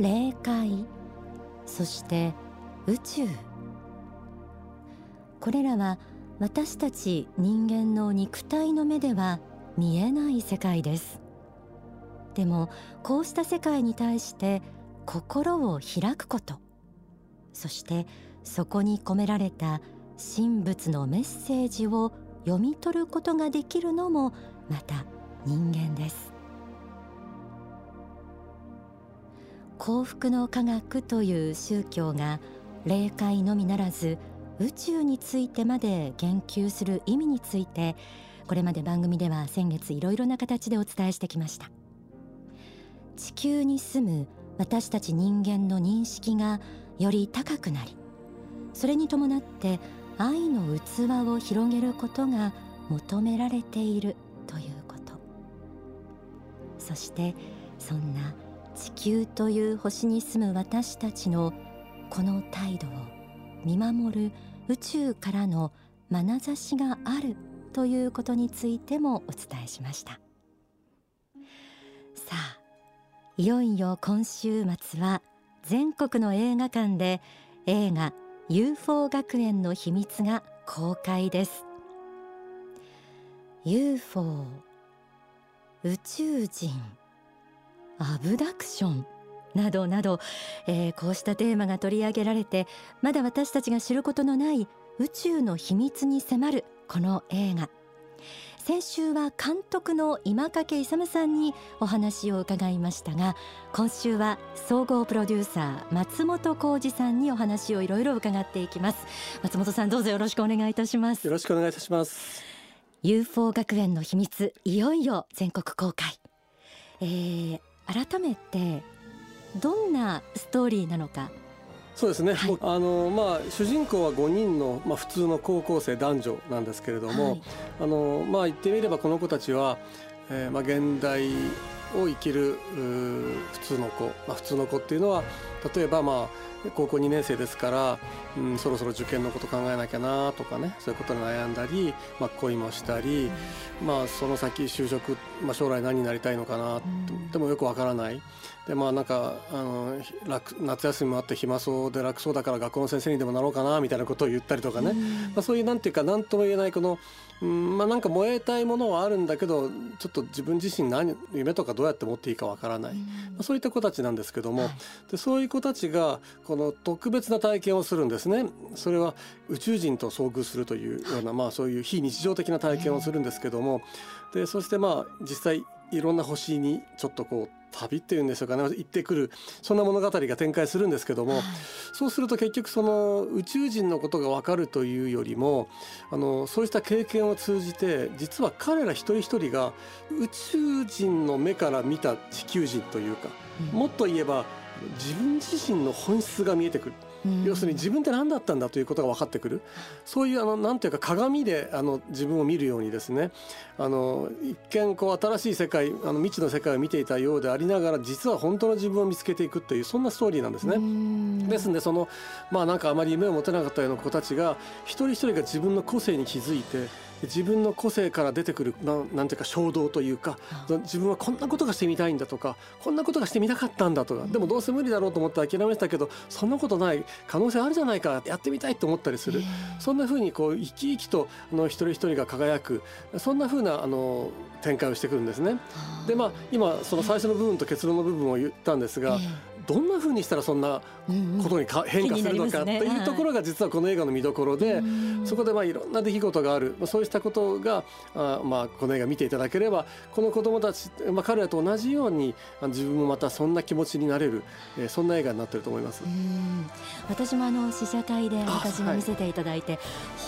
霊界。そして宇宙。これらは私たち人間の肉体の目では見えない世界です。でもこうした世界に対して心を開くこと。そしてそこに込められた神仏のメッセージを読み取ることができるのもまた人間です。幸福の科学という宗教が霊界のみならず宇宙についてまで言及する意味についてこれまで番組では先月いろいろな形でお伝えしてきました。地球に住む私たち人間の認識がより高くなりそれに伴って愛の器を広げることが求められているということ。そしてそんな地球という星に住む私たちのこの態度を見守る宇宙からの眼差しがあるということについてもお伝えしました。さあいよいよ今週末は全国の映画館で映画 UFO 学園の秘密が公開です。UFO 宇宙人。アブダクションなどなど、えー、こうしたテーマが取り上げられてまだ私たちが知ることのない宇宙の秘密に迫るこの映画。先週は監督の今掛勇さんにお話を伺いましたが今週は総合プロデューサー松本浩二さんにお話をいろいろ伺っていきます。松本さんどうぞよろしくお願いいたします。よろしくお願いいたします。UFO 学園の秘密いよいよ全国公開、えー、改めてどんなストーリーなのか。そうですね、はい、あのまあ、主人公は5人の、まあ、普通の高校生男女なんですけれども、はい、あのまあ、言ってみればこの子たちは、えーまあ、現代を生きる普通の子、まあ、普通の子っていうのは例えばまあ高校2年生ですから、うん、そろそろ受験のこと考えなきゃなとかねそういうことに悩んだり、まあ、恋もしたり、うん、まあ、その先就職、まあ、将来何になりたいのかな、うん、でもよくわからない。でまあなんかあの楽夏休みもあって暇そうで楽そうだから学校の先生にでもなろうかなみたいなことを言ったりとかね、うん、まあ、そういうなんていうか何とも言えないこの、うんまあ、なんか燃えたいものはあるんだけどちょっと自分自身何夢とかどうやって持っていいかわからない、うん、まあ、そういった子たちなんですけども、はい、でそういう子たちがこの特別な体験をするんですね。それは宇宙人と遭遇するというような、まあ、そういう非日常的な体験をするんですけども。でそしてまあ実際いろんな星にちょっとこう旅っていうんでしょうかね。行ってくるそんな物語が展開するんですけども、はい、そうすると結局その宇宙人のことが分かるというよりもあのそうした経験を通じて実は彼ら一人一人が宇宙人の目から見た地球人というか、うん、もっと言えば自分自身の本質が見えてくる。要するに自分って何だったんだということが分かってくるそういうあのなんていうか鏡であの自分を見るようにですねあの一見こう新しい世界あの未知の世界を見ていたようでありながら実は本当の自分を見つけていくというそんなストーリーなんですね。ですんでそのまあなんかあまり夢を持てなかったような子たちが一人一人が自分の個性に気づいて自分の個性から出てくるななんていうか衝動というか自分はこんなことがしてみたいんだとかこんなことがしてみたかったんだとかでもどうせ無理だろうと思って諦めてたけどそんなことない可能性あるじゃないかやってみたいと思ったりする。そんなふうにこう生き生きとあの一人一人が輝くそんなふうなあの展開をしてくるんですね。でまあ今その最初の部分と結論の部分を言ったんですが、どんなふうにしたらそんなことにか、変化するのかっていうところが実はこの映画の見どころで、そこでまあいろんな出来事がある、まあ、そうしたことがあまあこの映画見ていただければこの子どもたち、まあ、彼らと同じように自分もまたそんな気持ちになれる、えー、そんな映画になってると思います。私もあの試写会で私も見せていただいて、はい、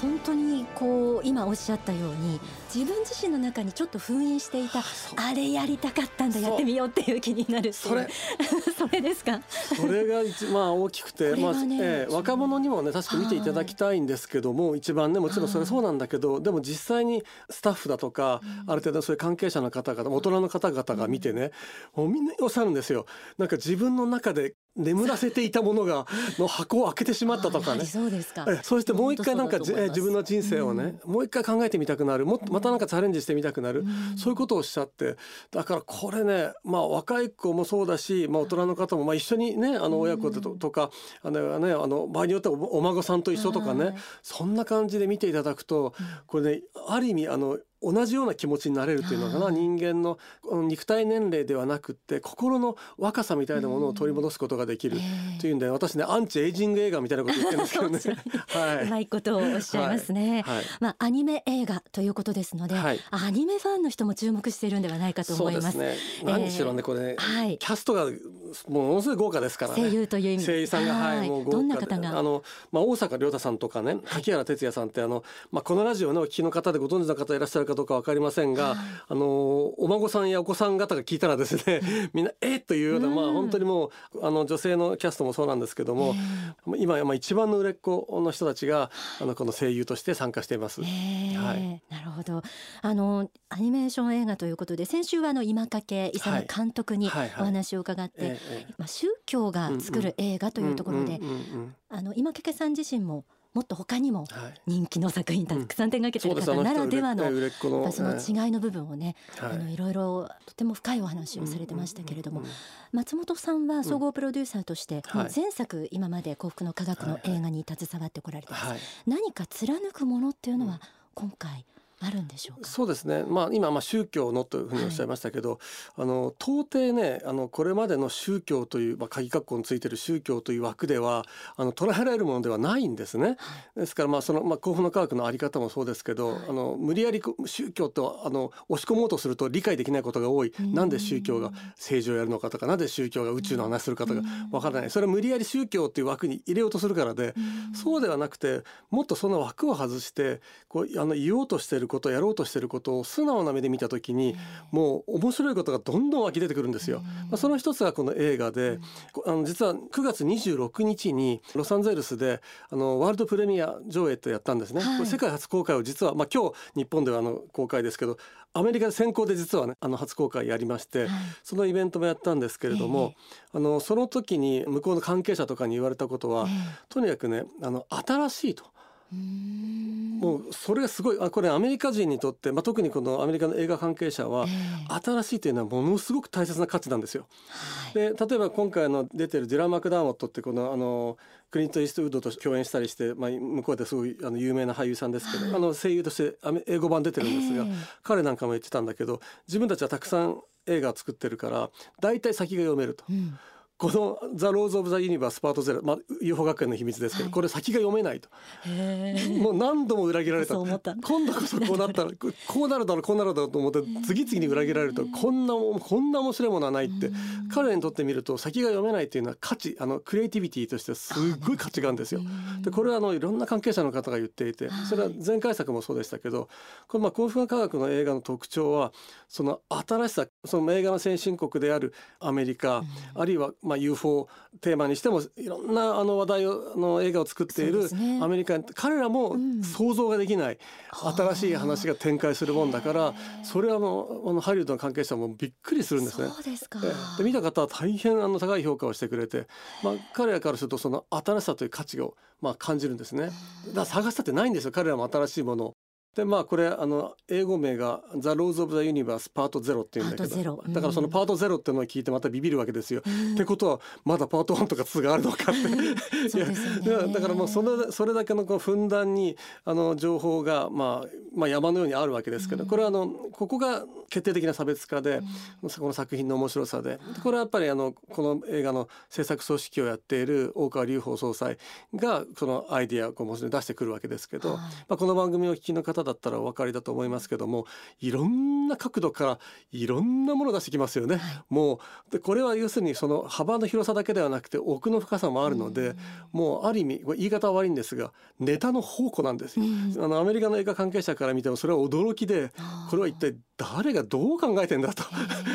本当にこう今おっしゃったように自分自身の中にちょっと封印していたあれやりたかったんだやってみようっていう気になるそれ。それですか？それが一まあ大きくて、ね、まあえー、若者にもね確か見ていただきたいんですけども一番ねもちろんそれそうなんだけどでも実際にスタッフだとか、ある程度そういう関係者の方々大人の方々が見てね、もうみんなおっしゃるんですよ。なんか自分の中で眠らせていたものがの箱を開けてしまったとかね。そうですか。そしてもう一回なんか自分の人生をね、うん、もう一回考えてみたくなる。もまたなんかチャレンジしてみたくなる、うん、そういうことをおっしゃって。だからこれねまあ若い子もそうだし、まあ、大人の方もまあ一緒にねあの親子ととか、あのねあの場合によってはお孫さんと一緒とかね、そんな感じで見ていただくとこれねある意味あの同じような気持ちになれるというのかな。人間の肉体年齢ではなくって心の若さみたいなものを取り戻すことができるというんで、私ねアンチエイジング映画みたいなこと言ってるんですけどね。はい、うまいことをおっしゃいますね、はい。はい、まあアニメ映画ということですので、はい、アニメファンの人も注目しているんではないかと思います。ね。何しろねこれ、はい、キャストがものすごい豪華ですからね。声優という意味声優さんがはいもう豪華どんな方が？あのまあ大阪亮太さんとかね柿原哲也さんってあのまあこのラジオの聞きの方でご存知の方いらっしゃるかどうかわかりませんが、あのお孫さんやお子さん方が聞いたらですねみんなえっ？というような、まあ本当にもうあの女性のキャストもそうなんですけども、今まあ一番の売れっ子の人たちがあのこの声優として参加しています。はい、なるほど。あのアニメーション映画ということで先週はあの今掛勇監督にお話を伺って、まあ、宗教が作る映画というところであの今掛さん自身ももっと他にも人気の作品たくさん手がけてる方ならではのその違いの部分をね、あのいろいろとても深いお話をされてましたけれども、松本さんは総合プロデューサーとして、前作今まで幸福の科学の映画に携わってこられてます、何か貫くものっていうのは今回あるんでしょうそうですね。まあ今まあ宗教のというふうにおっしゃいましたけど、はい、あの到底ねあのこれまでの宗教というまあ鍵括弧についてる宗教という枠ではあの捉えられるものではないんですね。はい、ですからまあそのまあ幸福の科学のあり方もそうですけど、はい、あの無理やり宗教とあの押し込もうとすると理解できないことが多い。なんで宗教が政治をやるのかとか、なんで宗教が宇宙の話するかとかわからない。それは無理やり宗教という枠に入れようとするからで、そうではなくてもっとその枠を外してこうあの言おうとしていることやろうとしているることを素直な目で見た時にもう面白いことがどんどん湧き出てくるんですよ。まあ、その一つがこの映画であの実は9月26日にロサンゼルスであのワールドプレミア上映ってやったんですね。はい、世界初公開を実は、まあ、今日日本ではあの公開ですけどアメリカで先行で実はねあの初公開やりまして、はい、そのイベントもやったんですけれども、えー、あのその時に向こうの関係者とかに言われたことは、えー、とにかくねあの新しいと。もうそれがすごいあこれアメリカ人にとって、まあ、特にこのアメリカの映画関係者は、新しいというのはものすごく大切な価値なんですよ。で例えば今回の出てるディラン・マクダーモットってこのあのクリント・イーストウッドと共演したりして、まあ、向こうですごいあの有名な俳優さんですけど、はい、あの声優として英語版出てるんですが、えー、彼なんかも言ってたんだけど自分たちはたくさん映画を作ってるから大体先が読めると。うんこの「ザ・ローズ・オブ・ザ・ユニバース・パートゼロ」まあ UFO 学園の秘密ですけど、はい、これ先が読めないと。もう何度も裏切られた。今度こそこうなったら こうなるだろうこうなるだろうと思って次々に裏切られるとこんなこんな面白いものはないって。彼にとってみると先が読めないっていうのは価値あのクリエイティビティとしてすっごい価値があるんですよ。でこれはあのいろんな関係者の方が言っていてそれは前回作もそうでしたけどこのまあ幸福科学の映画の特徴はその新しさその映画の先進国であるアメリカ、あるいはまあ、UFO テーマにしてもいろんなあの話題をの映画を作っているアメリカ、ね、彼らも想像ができない、新しい話が展開するもんだからそれはもうあのハリウッドの関係者もびっくりするんですね。で見た方は大変あの高い評価をしてくれて、まあ、彼らからするとその新しさという価値をまあ感じるんですね。だから探したってないんですよ。彼らも新しいものを。でまあこれあの英語名が「ザ・ローズ・オブ・ザ・ユニバース・パートゼロ」っていうんだけど、だからそのパートゼロっていうのを聞いてまたビビるわけですよ。ってことはまだパート1とか2があるのかって。いやだからもうそれそれだけのこうふんだんにあの情報が、まあ、まあ山のようにあるわけですけど、これはあのここが決定的な差別化で、この作品の面白さで。これはやっぱりあのこの映画の制作組織をやっている大川隆法総裁がそのアイディアをこうもちろん出してくるわけですけど、まあ、この番組を聞きの方だったらお分かりだと思いますけどもいろんな角度からいろんなものを出してきますよね。はい、もうでこれは要するにその幅の広さだけではなくて奥の深さもあるので、もうある意味言い方は悪いんですがネタの宝庫なんですよ。あのアメリカの映画関係者から見てもそれは驚きでこれは一体誰がどう考えてんだと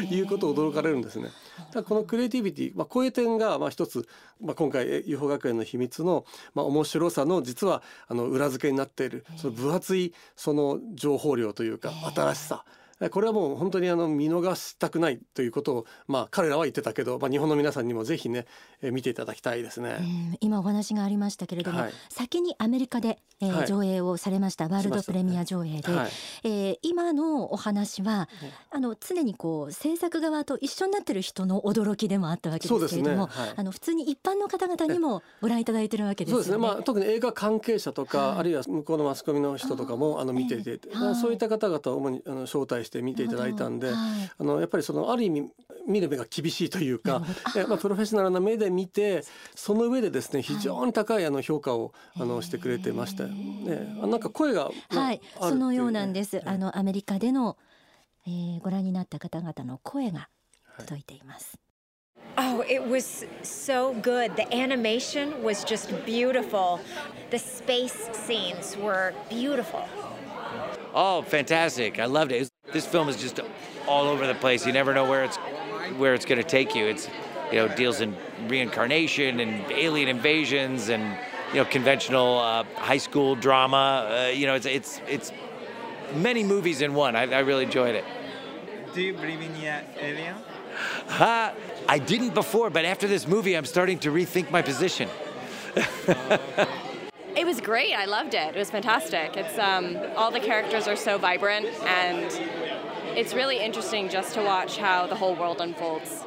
いうことを驚かれるんですね。だこのクリエイティビティ、まあ、こういう点がまあ一つ、まあ、今回 UFO 学園の秘密のまあ面白さの実はあの裏付けになっているその分厚いその情報量というか新しさこれはもう本当にあの見逃したくないということをまあ彼らは言ってたけど、まあ、日本の皆さんにもぜひね、えー、見ていただきたいですね、今お話がありましたけれども、はい、先にアメリカで、えー、はい、上映をされましたワールドプレミア上映で、はい、えー、今のお話は、あの常にこう制作側と一緒になってる人の驚きでもあったわけですけれども、ね。はい、あの普通に一般の方々にもご覧いただいてるわけですよね。そうですね。まあ特に映画関係者とか、あるいは向こうのマスコミの人とかもあの見ていて、えー、そういった方々を主にあの招待して見ていただいたんで、あのやっぱりそのある意味見る目が厳しいというか、まあプロフェッショナルな目で見て、その上でですね非常に高いあの評価をあのしてくれてましたよ。ね、なんか声が、はい、そのようなんです。あのアメリカでの、えー、ご覧になった方々の声が届いています。Oh, it was so good. The animation was just beautiful. The space scenes were beautiful. Oh, fantastic. I loved it. This film is just all over the place. You never know where it's where it's going to take you. It's you know, deals in reincarnation and alien invasions and you know, conventional uh, high school drama. Uh, you know, it's it's it's many movies in one. I, I really enjoyed it. Do you believe in aliens? Uh, I didn't before, but after this movie, I'm starting to rethink my position. it was great. I loved it. It was fantastic. It's um, all the characters are so vibrant, and it's really interesting just to watch how the whole world unfolds.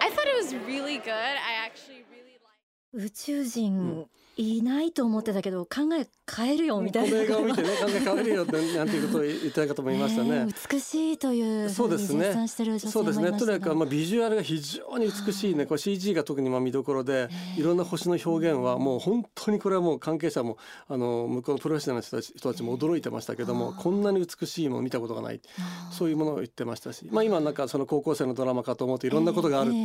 I thought it was really good. I actually really liked. 宇宙人いないと思ってたけど考え 変えるよみたいな。この映画を見てね考え変えるよってなんていうことを言ってた方もいましたね。美しいというそうですね。そうですね。とにかくまあビジュアルが非常に美しいね。これ CG が特にまあ見どころでいろんな星の表現はもう本当にこれはもう関係者もあの向こうのプロフェッショナルの人たちも驚いてましたけどもこんなに美しいもの見たことがないそういうものを言ってましたし、まあ今なんかその高校生のドラマかと思っていろんなことがあるって、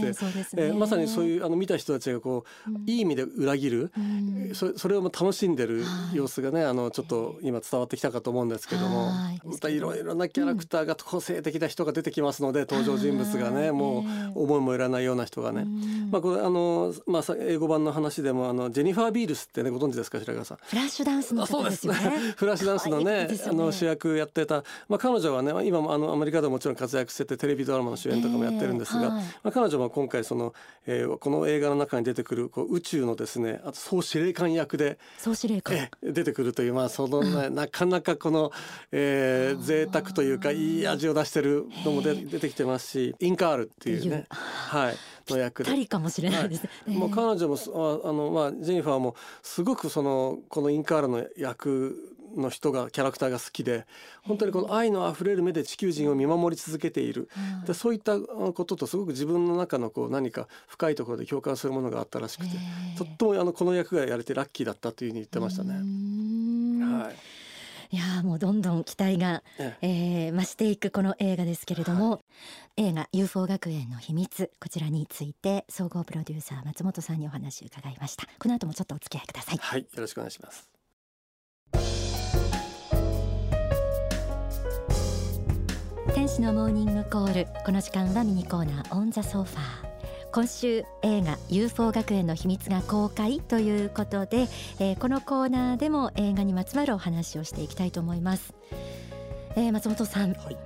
えー、まさにそういうあの見た人たちがこういい意味で裏切る、そそれをも楽しんでる様子がね、あのちょっと今伝わってきたかと思うんですけども、またいろいろなキャラクターが個性的な人が出てきますので、登場人物がねもう思いもよらないような人がね、まあこれあのまあ英語版の話でもあのジェニファー・ビールスってねご存知ですか白川さん？フラッシュダンスの方ですよね。フラッシュダンスのねあの主役やってた、まあ彼女はね今もあのアメリカでももちろん活躍しててテレビドラマの主演とかもやってるんですが、まあ彼女も今回その、えー、この映画の中に出てくるこう宇宙のですねあと総司令官役で総司令官出てくるというまあその、ね、なかなかこの、えー、贅沢というかいい味を出してるのも出出てきてますしインカールっていうねはいの役で。かもしれないです、はい、もう彼女もああのまあジェニファーもすごくそのこのインカールの役の人がキャラクターが好きで本当にこの愛のあふれる目で地球人を見守り続けている、うん、でそういったこととすごく自分の中のこう何か深いところで共感するものがあったらしくてとってもあのこの役がやれてラッキーだったというふうに言ってましたね。はい。いやもうどんどん期待が、ええ。ー、増していくこの映画ですけれども、はい、映画 UFO 学園の秘密こちらについて総合プロデューサー松本さんにお話を伺いました。この後もちょっとお付き合いください。はいよろしくお願いします天使のモーニングコール。この時間はミニコーナーオンザソファー。今週映画 UFO 学園の秘密が公開ということで、えー、このコーナーでも映画にまつわるお話をしていきたいと思います、えー、松本さん、はい、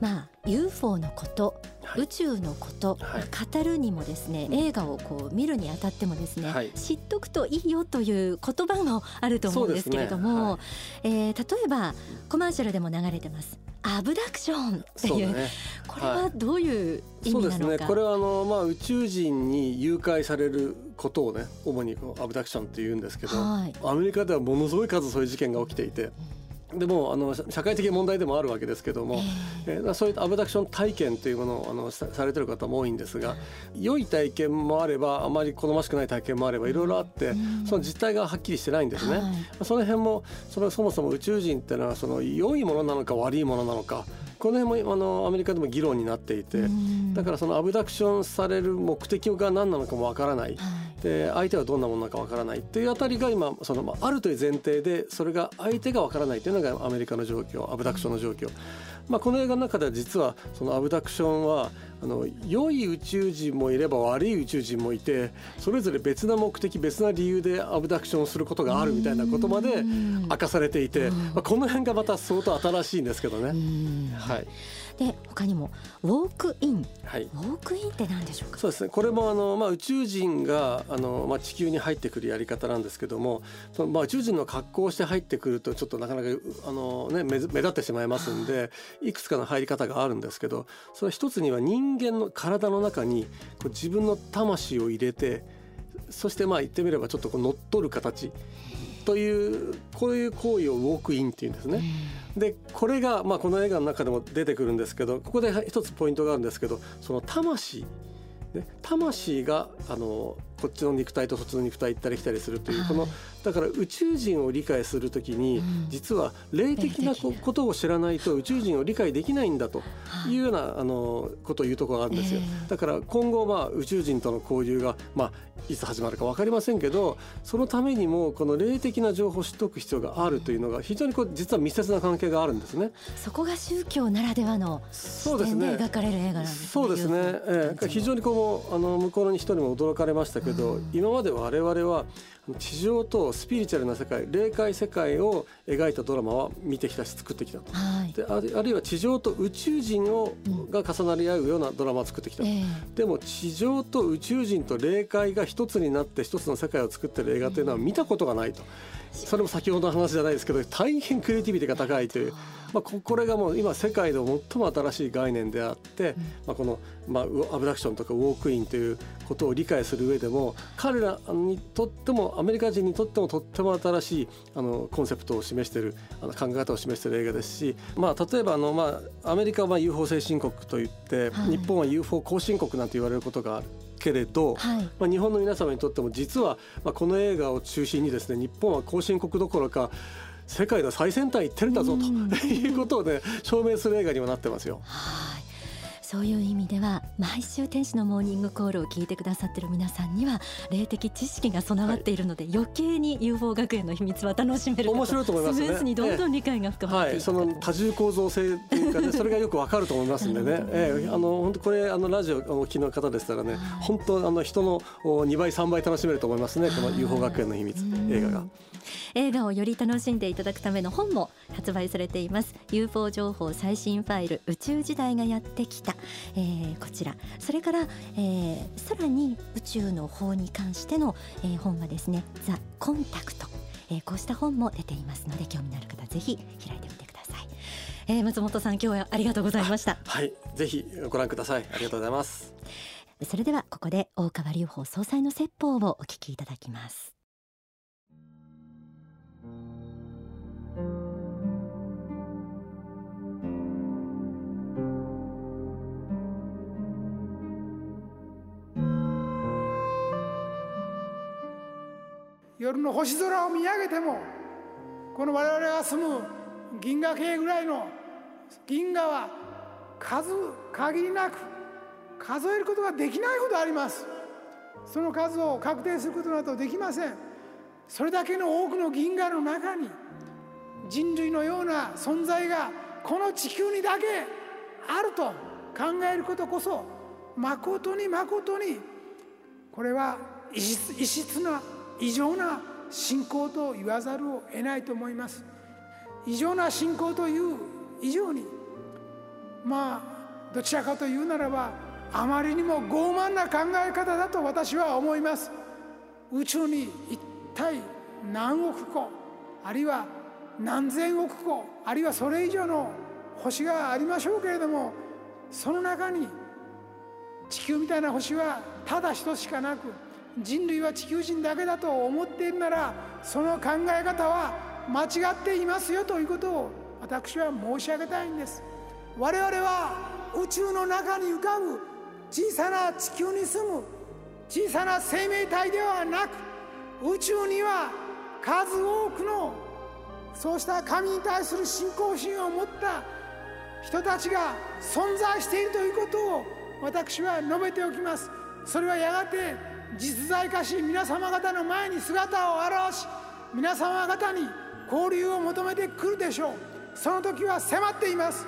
まあ UFO のこと宇宙のこと、はい、語るにもですね、映画をこう見るにあたってもですね、はい、知っとくといいよという言葉もあると思うんですけれども、ね。はい、えー、例えばコマーシャルでも流れてますアブダクションっていう、ね、これはどういう意味なのか、そうですね。これはあの、まあ、宇宙人に誘拐されることをね主にアブダクションって言うんですけど、アメリカではものすごい数そういう事件が起きていて。うんでもあの社会的問題でもあるわけですけども、えー、そういったアブダクション体験というものをあのされてる方も多いんですが良い体験もあればあまり好ましくない体験もあればいろいろあってその実態がはっきりしてないんですね。はい、その辺もそのそもそも宇宙人っていうのはその良いものなのか悪いものなのかこの辺もあのアメリカでも議論になっていてだからそのアブダクションされる目的が何なのかもわからない、で相手はどんなものなのかわからないっていうあたりが今そのあるという前提でそれが相手がわからないというのがアメリカの状況アブダクションの状況。まあ、この映画の中では実はそのアブダクションはあの良い宇宙人もいれば悪い宇宙人もいてそれぞれ別な目的別な理由でアブダクションすることがあるみたいなことまで明かされていて、まあ、この辺がまた相当新しいんですけどね。はいで他にもウォークイン、はい、ウォークインって何でしょうか？そうですね。これもあの、まあ、宇宙人があの、まあ、地球に入ってくるやり方なんですけどもその、まあ、宇宙人の格好をして入ってくるとちょっとなかなかあの、ね、目目立ってしまいますんでいくつかの入り方があるんですけどそれ一つには人間の体の中にこう自分の魂を入れてそしてまあ言ってみればちょっとこう乗っ取る形というこういう行為をウォークインっていうんですね。でこれが、まあ、この映画の中でも出てくるんですけどここで一つポイントがあるんですけどその魂ね、魂があのこっちの肉体とそっちの肉体行ったり来たりするという、はい、このだから宇宙人を理解するときに、うん、実は霊的なことを知らないと宇宙人を理解できないんだとい。うような、はい、あのことを言うところがあるんですよ、えー、だから今後まあ宇宙人との交流がまあいつ始まるか分かりませんけどそのためにもこの霊的な情報を知っておく必要があるというのが非常にこう実は密接な関係があるんですね。そこが宗教ならではの視点で描かれる映画なんですね。そうですね。えー、非常にこうあの向こうの人にも驚かれましたけど、うん、今まで我々は地上とスピリチュアルな世界霊界世界を描いたドラマは見てきたし作ってきたと、はい、であるいは地上と宇宙人を、が重なり合うようなドラマを作ってきたと、えー、でも地上と宇宙人と霊界が一つになって一つの世界を作ってる映画というのは見たことがないと。それも先ほどの話じゃないですけど大変クリエイティビティが高いという、まあ、これがもう今世界で最も新しい概念であって、まあ、この、まあ、アブダクションとかウォークインということを理解する上でも彼らにとってもアメリカ人にとってもとっても新しいあのコンセプトを示しているあの考え方を示している映画ですし、まあ、例えばあの、まあ、アメリカは UFO 先進国といって、はい、日本は UFO 後進国なんて言われることがある。けれど、はい、まあ、日本の皆様にとっても実は、まあ、この映画を中心にですね日本は後進国どころか世界の最先端行ってるんだぞと いうことをね証明する映画にもなってますよ。はいそういう意味では毎週天使のモーニングコールを聞いてくださってる皆さんには霊的知識が備わっているので、はい、余計に UFO 学園の秘密は楽しめる面白いと思いますね。スムーズにどんどん理解が深まっていく、はい、その多重構造性というかねそれがよくわかると思いますんでね。えー、あの本当これあのラジオお聞きの方でしたらね、はい、本当あの人の2倍3倍楽しめると思いますねこの UFO 学園の秘密映画が。映画をより楽しんでいただくための本も発売されています。UFO 情報最新ファイル宇宙時代がやってきた、えー、こちら。それから、えー、さらに宇宙の方に関しての、えー、本はですねザ・コンタクト、えー、こうした本も出ていますので興味のある方ぜひ開いてみてください、えー、松本さん今日はありがとうございました。はい。ぜひご覧ください。ありがとうございます。それではここで大川隆法総裁の説法をお聞きいただきます夜の星空を見上げてもこの我々が住む銀河系ぐらいの銀河は数限りなく数えることができないほどあります。その数を確定することなどできません。それだけの多くの銀河の中に人類のような存在がこの地球にだけあると考えることこそまことにまことにこれは異質な異常な信仰と言わざるを得ないと思います。異常な信仰という以上にまあどちらかというならばあまりにも傲慢な考え方だと私は思います。宇宙に一体何億個あるいは何千億個あるいはそれ以上の星がありましょうけれどもその中に地球みたいな星はただ一つしかなく人類は地球人だけだと思っているならその考え方は間違っていますよということを私は申し上げたいんです。我々は宇宙の中に浮かぶ小さな地球に住む小さな生命体ではなく宇宙には数多くのそうした神に対する信仰心を持った人たちが存在しているということを私は述べておきます。それはやがて実在化し皆様方の前に姿を現し皆様方に交流を求めてくるでしょう。その時は迫っています。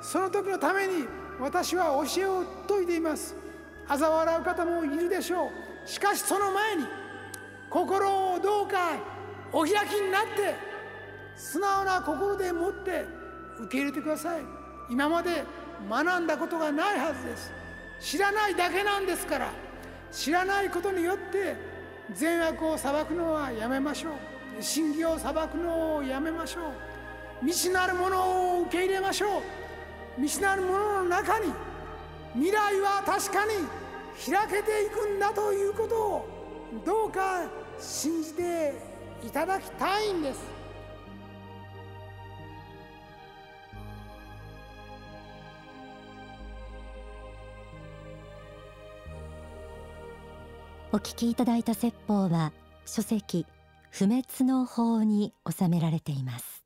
その時のために私は教えを説いています。嘲笑う方もいるでしょう。しかしその前に心をどうかお開きになって素直な心でもって受け入れてください。今まで学んだことがないはずです。知らないだけなんですから。知らないことによって善悪を裁くのはやめましょう。真偽を裁くのをやめましょう。未知なるものを受け入れましょう。未知なるものの中に未来は確かに開けていくんだということをどうか信じていただきたいんです。お聞きいただいた説法は書籍不滅の法に収められています。